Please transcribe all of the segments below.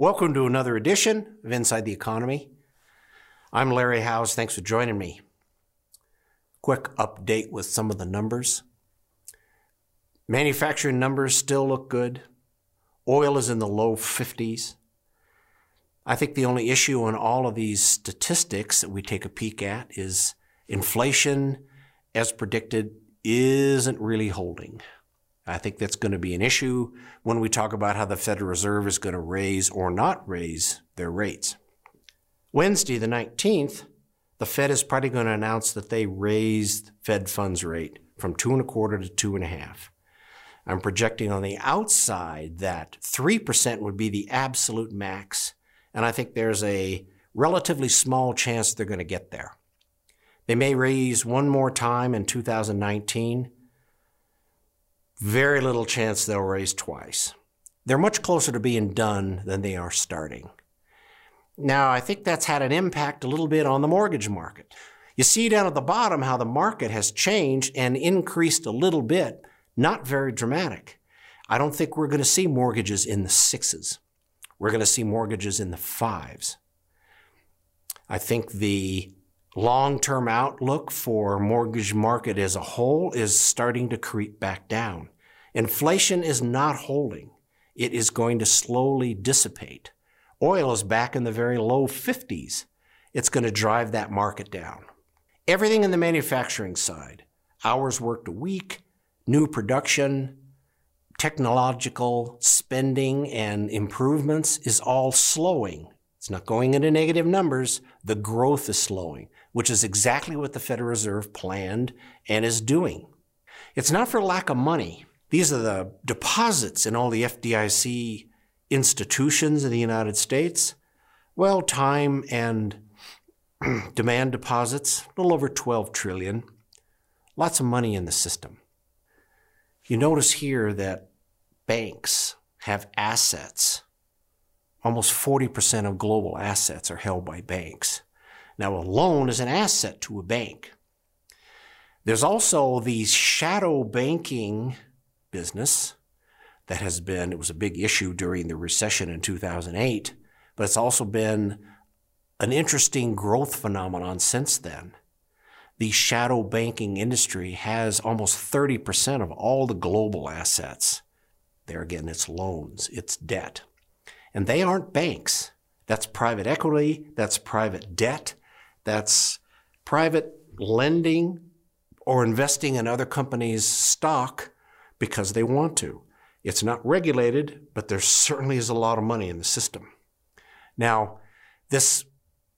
Welcome to another edition of Inside the Economy. I'm Larry Howes. Thanks for joining me. Quick update with some of the numbers. Manufacturing numbers still look good. Oil is in the low 50s. I think the only issue on all of these statistics that we take a peek at is inflation, as predicted, isn't really holding. I think that's going to be an issue when we talk about how the Federal Reserve is going to raise or not raise their rates. Wednesday, the 19th, the Fed is probably going to announce that they raised Fed funds rate from two and a quarter to two and a half. I'm projecting on the outside that 3% would be the absolute max, and I think there's a relatively small chance they're going to get there. They may raise one more time in 2019, very little chance they'll raise twice. They're much closer to being done than they are starting. Now, I think that's had an impact a little bit on the mortgage market. You see down at the bottom how the market has changed and increased a little bit, not very dramatic. I don't think we're going to see mortgages in the sixes. We're going to see mortgages in the fives. I think the long-term outlook for mortgage market as a whole is starting to creep back down. Inflation is not holding. It is going to slowly dissipate. Oil is back in the very low 50s. It's going to drive that market down. Everything in the manufacturing side, hours worked a week, new production, technological spending and improvements is all slowing. It's not going into negative numbers. The growth is slowing which is exactly what the Federal Reserve planned and is doing. It's not for lack of money. These are the deposits in all the FDIC institutions in the United States. Well, time and demand deposits, a little over 12 trillion. Lots of money in the system. You notice here that banks have assets. Almost 40% of global assets are held by banks. Now, a loan is an asset to a bank. There's also the shadow banking business that has been, it was a big issue during the recession in 2008, but it's also been an interesting growth phenomenon since then. The shadow banking industry has almost 30% of all the global assets. There again, it's loans, it's debt. And they aren't banks. That's private equity, that's private debt, that's private lending or investing in other companies' stock because they want to. It's not regulated, but there certainly is a lot of money in the system. Now, this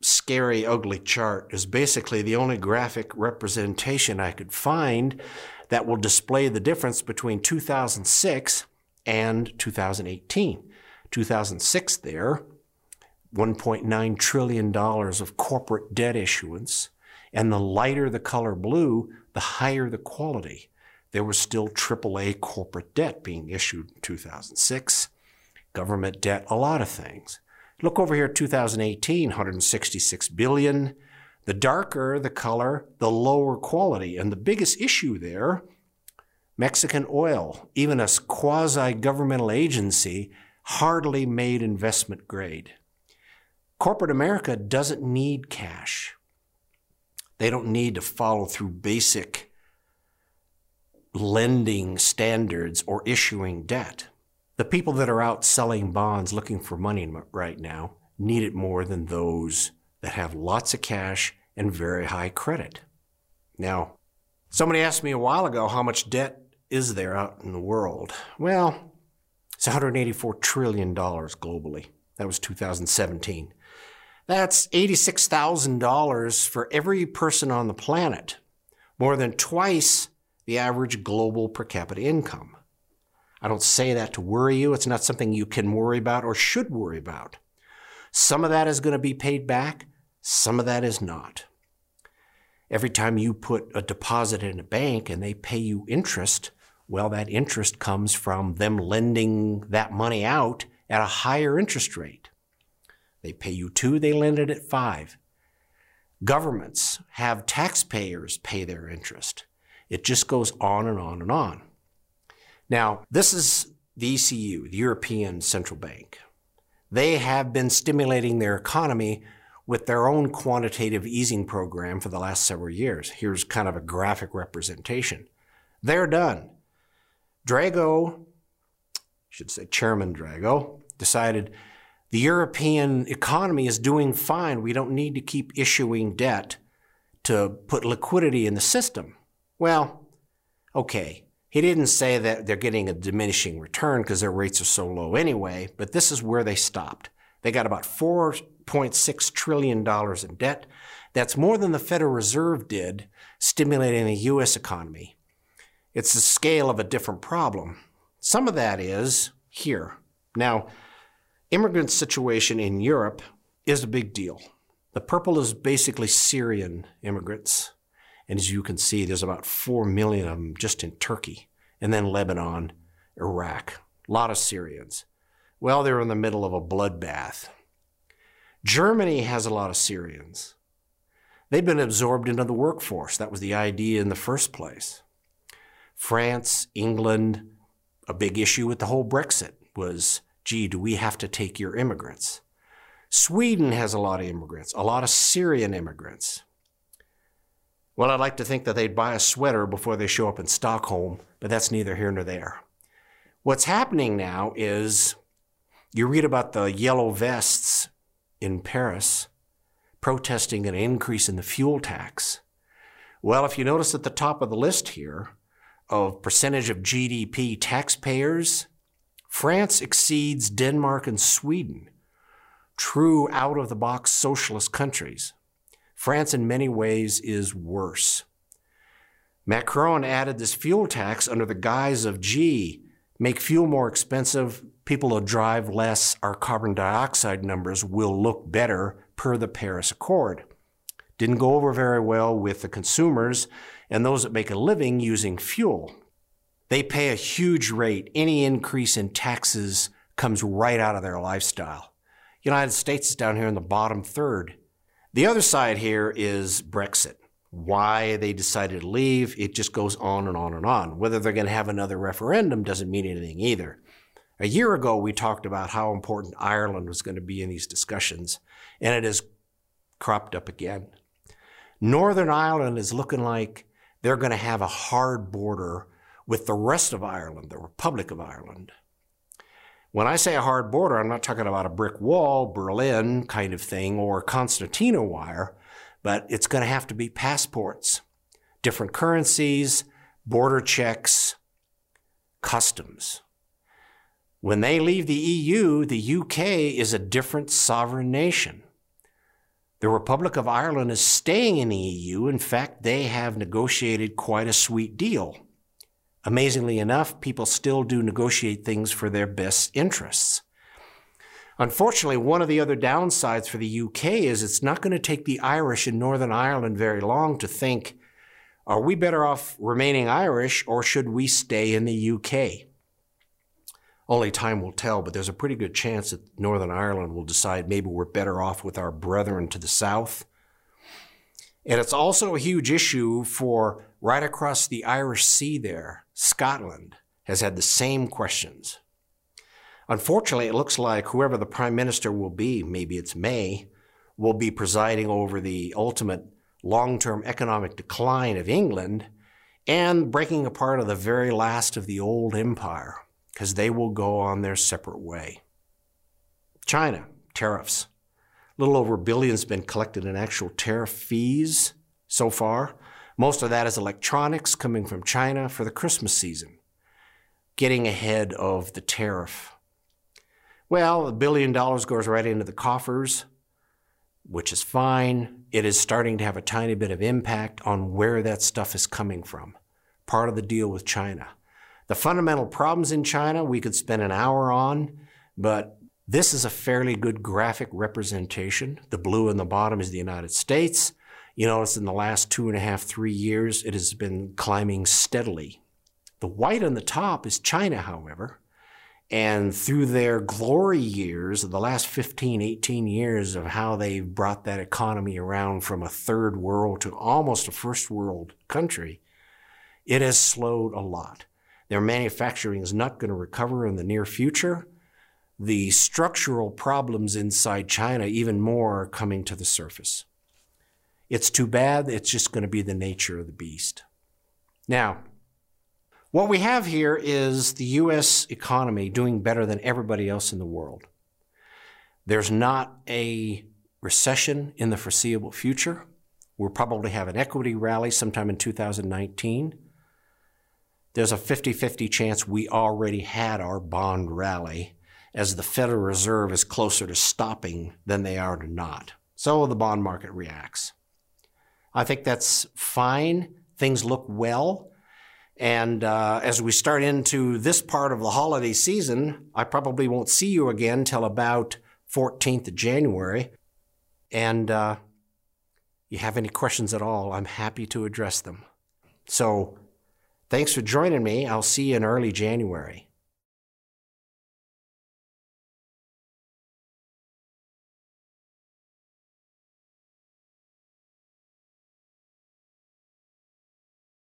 scary, ugly chart is basically the only graphic representation I could find that will display the difference between 2006 and 2018. 2006 there $1.9 trillion of corporate debt issuance. And the lighter the color blue, the higher the quality. There was still AAA corporate debt being issued in 2006, government debt, a lot of things. Look over here, 2018, 166 billion. The darker the color, the lower quality. And the biggest issue there, Mexican oil, even a quasi governmental agency, hardly made investment grade. Corporate America doesn't need cash. They don't need to follow through basic lending standards or issuing debt. The people that are out selling bonds looking for money right now need it more than those that have lots of cash and very high credit. Now, somebody asked me a while ago how much debt is there out in the world. Well, it's $184 trillion globally. That was 2017. That's $86,000 for every person on the planet, more than twice the average global per capita income. I don't say that to worry you. It's not something you can worry about or should worry about. Some of that is going to be paid back, some of that is not. Every time you put a deposit in a bank and they pay you interest, well, that interest comes from them lending that money out at a higher interest rate. They pay you two, they lend it at five. Governments have taxpayers pay their interest. It just goes on and on and on. Now, this is the ECU, the European Central Bank. They have been stimulating their economy with their own quantitative easing program for the last several years. Here's kind of a graphic representation. They're done. Drago, I should say Chairman Drago, decided the European economy is doing fine. We don't need to keep issuing debt to put liquidity in the system. Well, okay. He didn't say that they're getting a diminishing return because their rates are so low anyway, but this is where they stopped. They got about $4.6 trillion in debt. That's more than the Federal Reserve did, stimulating the U.S. economy. It's the scale of a different problem. Some of that is here. Now, immigrant situation in Europe is a big deal. The purple is basically Syrian immigrants. And as you can see, there's about 4 million of them just in Turkey, and then Lebanon, Iraq. A lot of Syrians. Well, they're in the middle of a bloodbath. Germany has a lot of Syrians. They've been absorbed into the workforce. That was the idea in the first place. France, England, a big issue with the whole Brexit was gee, do we have to take your immigrants? Sweden has a lot of immigrants, a lot of Syrian immigrants. Well, I'd like to think that they'd buy a sweater before they show up in Stockholm, but that's neither here nor there. What's happening now is you read about the yellow vests in Paris protesting an increase in the fuel tax. Well, if you notice at the top of the list here of percentage of GDP taxpayers, France exceeds Denmark and Sweden, true out of the box socialist countries. France, in many ways, is worse. Macron added this fuel tax under the guise of, gee, make fuel more expensive, people will drive less, our carbon dioxide numbers will look better per the Paris Accord. Didn't go over very well with the consumers and those that make a living using fuel. They pay a huge rate. Any increase in taxes comes right out of their lifestyle. United States is down here in the bottom third. The other side here is Brexit. Why they decided to leave, it just goes on and on and on. Whether they're going to have another referendum doesn't mean anything either. A year ago, we talked about how important Ireland was going to be in these discussions, and it has cropped up again. Northern Ireland is looking like they're going to have a hard border with the rest of Ireland, the Republic of Ireland. When I say a hard border, I'm not talking about a brick wall, Berlin kind of thing, or concertina wire, but it's going to have to be passports, different currencies, border checks, customs. When they leave the EU, the UK is a different sovereign nation. The Republic of Ireland is staying in the EU. In fact, they have negotiated quite a sweet deal. Amazingly enough, people still do negotiate things for their best interests. Unfortunately, one of the other downsides for the UK is it's not going to take the Irish in Northern Ireland very long to think, are we better off remaining Irish or should we stay in the UK? Only time will tell, but there's a pretty good chance that Northern Ireland will decide maybe we're better off with our brethren to the south. And it's also a huge issue for right across the Irish Sea there, Scotland has had the same questions. Unfortunately, it looks like whoever the prime minister will be, maybe it's May, will be presiding over the ultimate long term economic decline of England and breaking apart of the very last of the old empire, because they will go on their separate way. China, tariffs. A little over a billion has been collected in actual tariff fees so far. Most of that is electronics coming from China for the Christmas season, getting ahead of the tariff. Well, a billion dollars goes right into the coffers, which is fine. It is starting to have a tiny bit of impact on where that stuff is coming from. Part of the deal with China. The fundamental problems in China we could spend an hour on, but this is a fairly good graphic representation. The blue in the bottom is the United States. You notice in the last two and a half, three years, it has been climbing steadily. The white on the top is China, however. And through their glory years, the last 15, 18 years of how they've brought that economy around from a third world to almost a first world country, it has slowed a lot. Their manufacturing is not going to recover in the near future. the structural problems inside China even more are coming to the surface. It's too bad. It's just going to be the nature of the beast. Now, what we have here is the U.S. economy doing better than everybody else in the world. There's not a recession in the foreseeable future. We'll probably have an equity rally sometime in 2019. There's a 50 50 chance we already had our bond rally as the Federal Reserve is closer to stopping than they are to not. So the bond market reacts. I think that's fine. Things look well. And uh, as we start into this part of the holiday season, I probably won't see you again till about 14th of January. And uh, you have any questions at all, I'm happy to address them. So thanks for joining me. I'll see you in early January.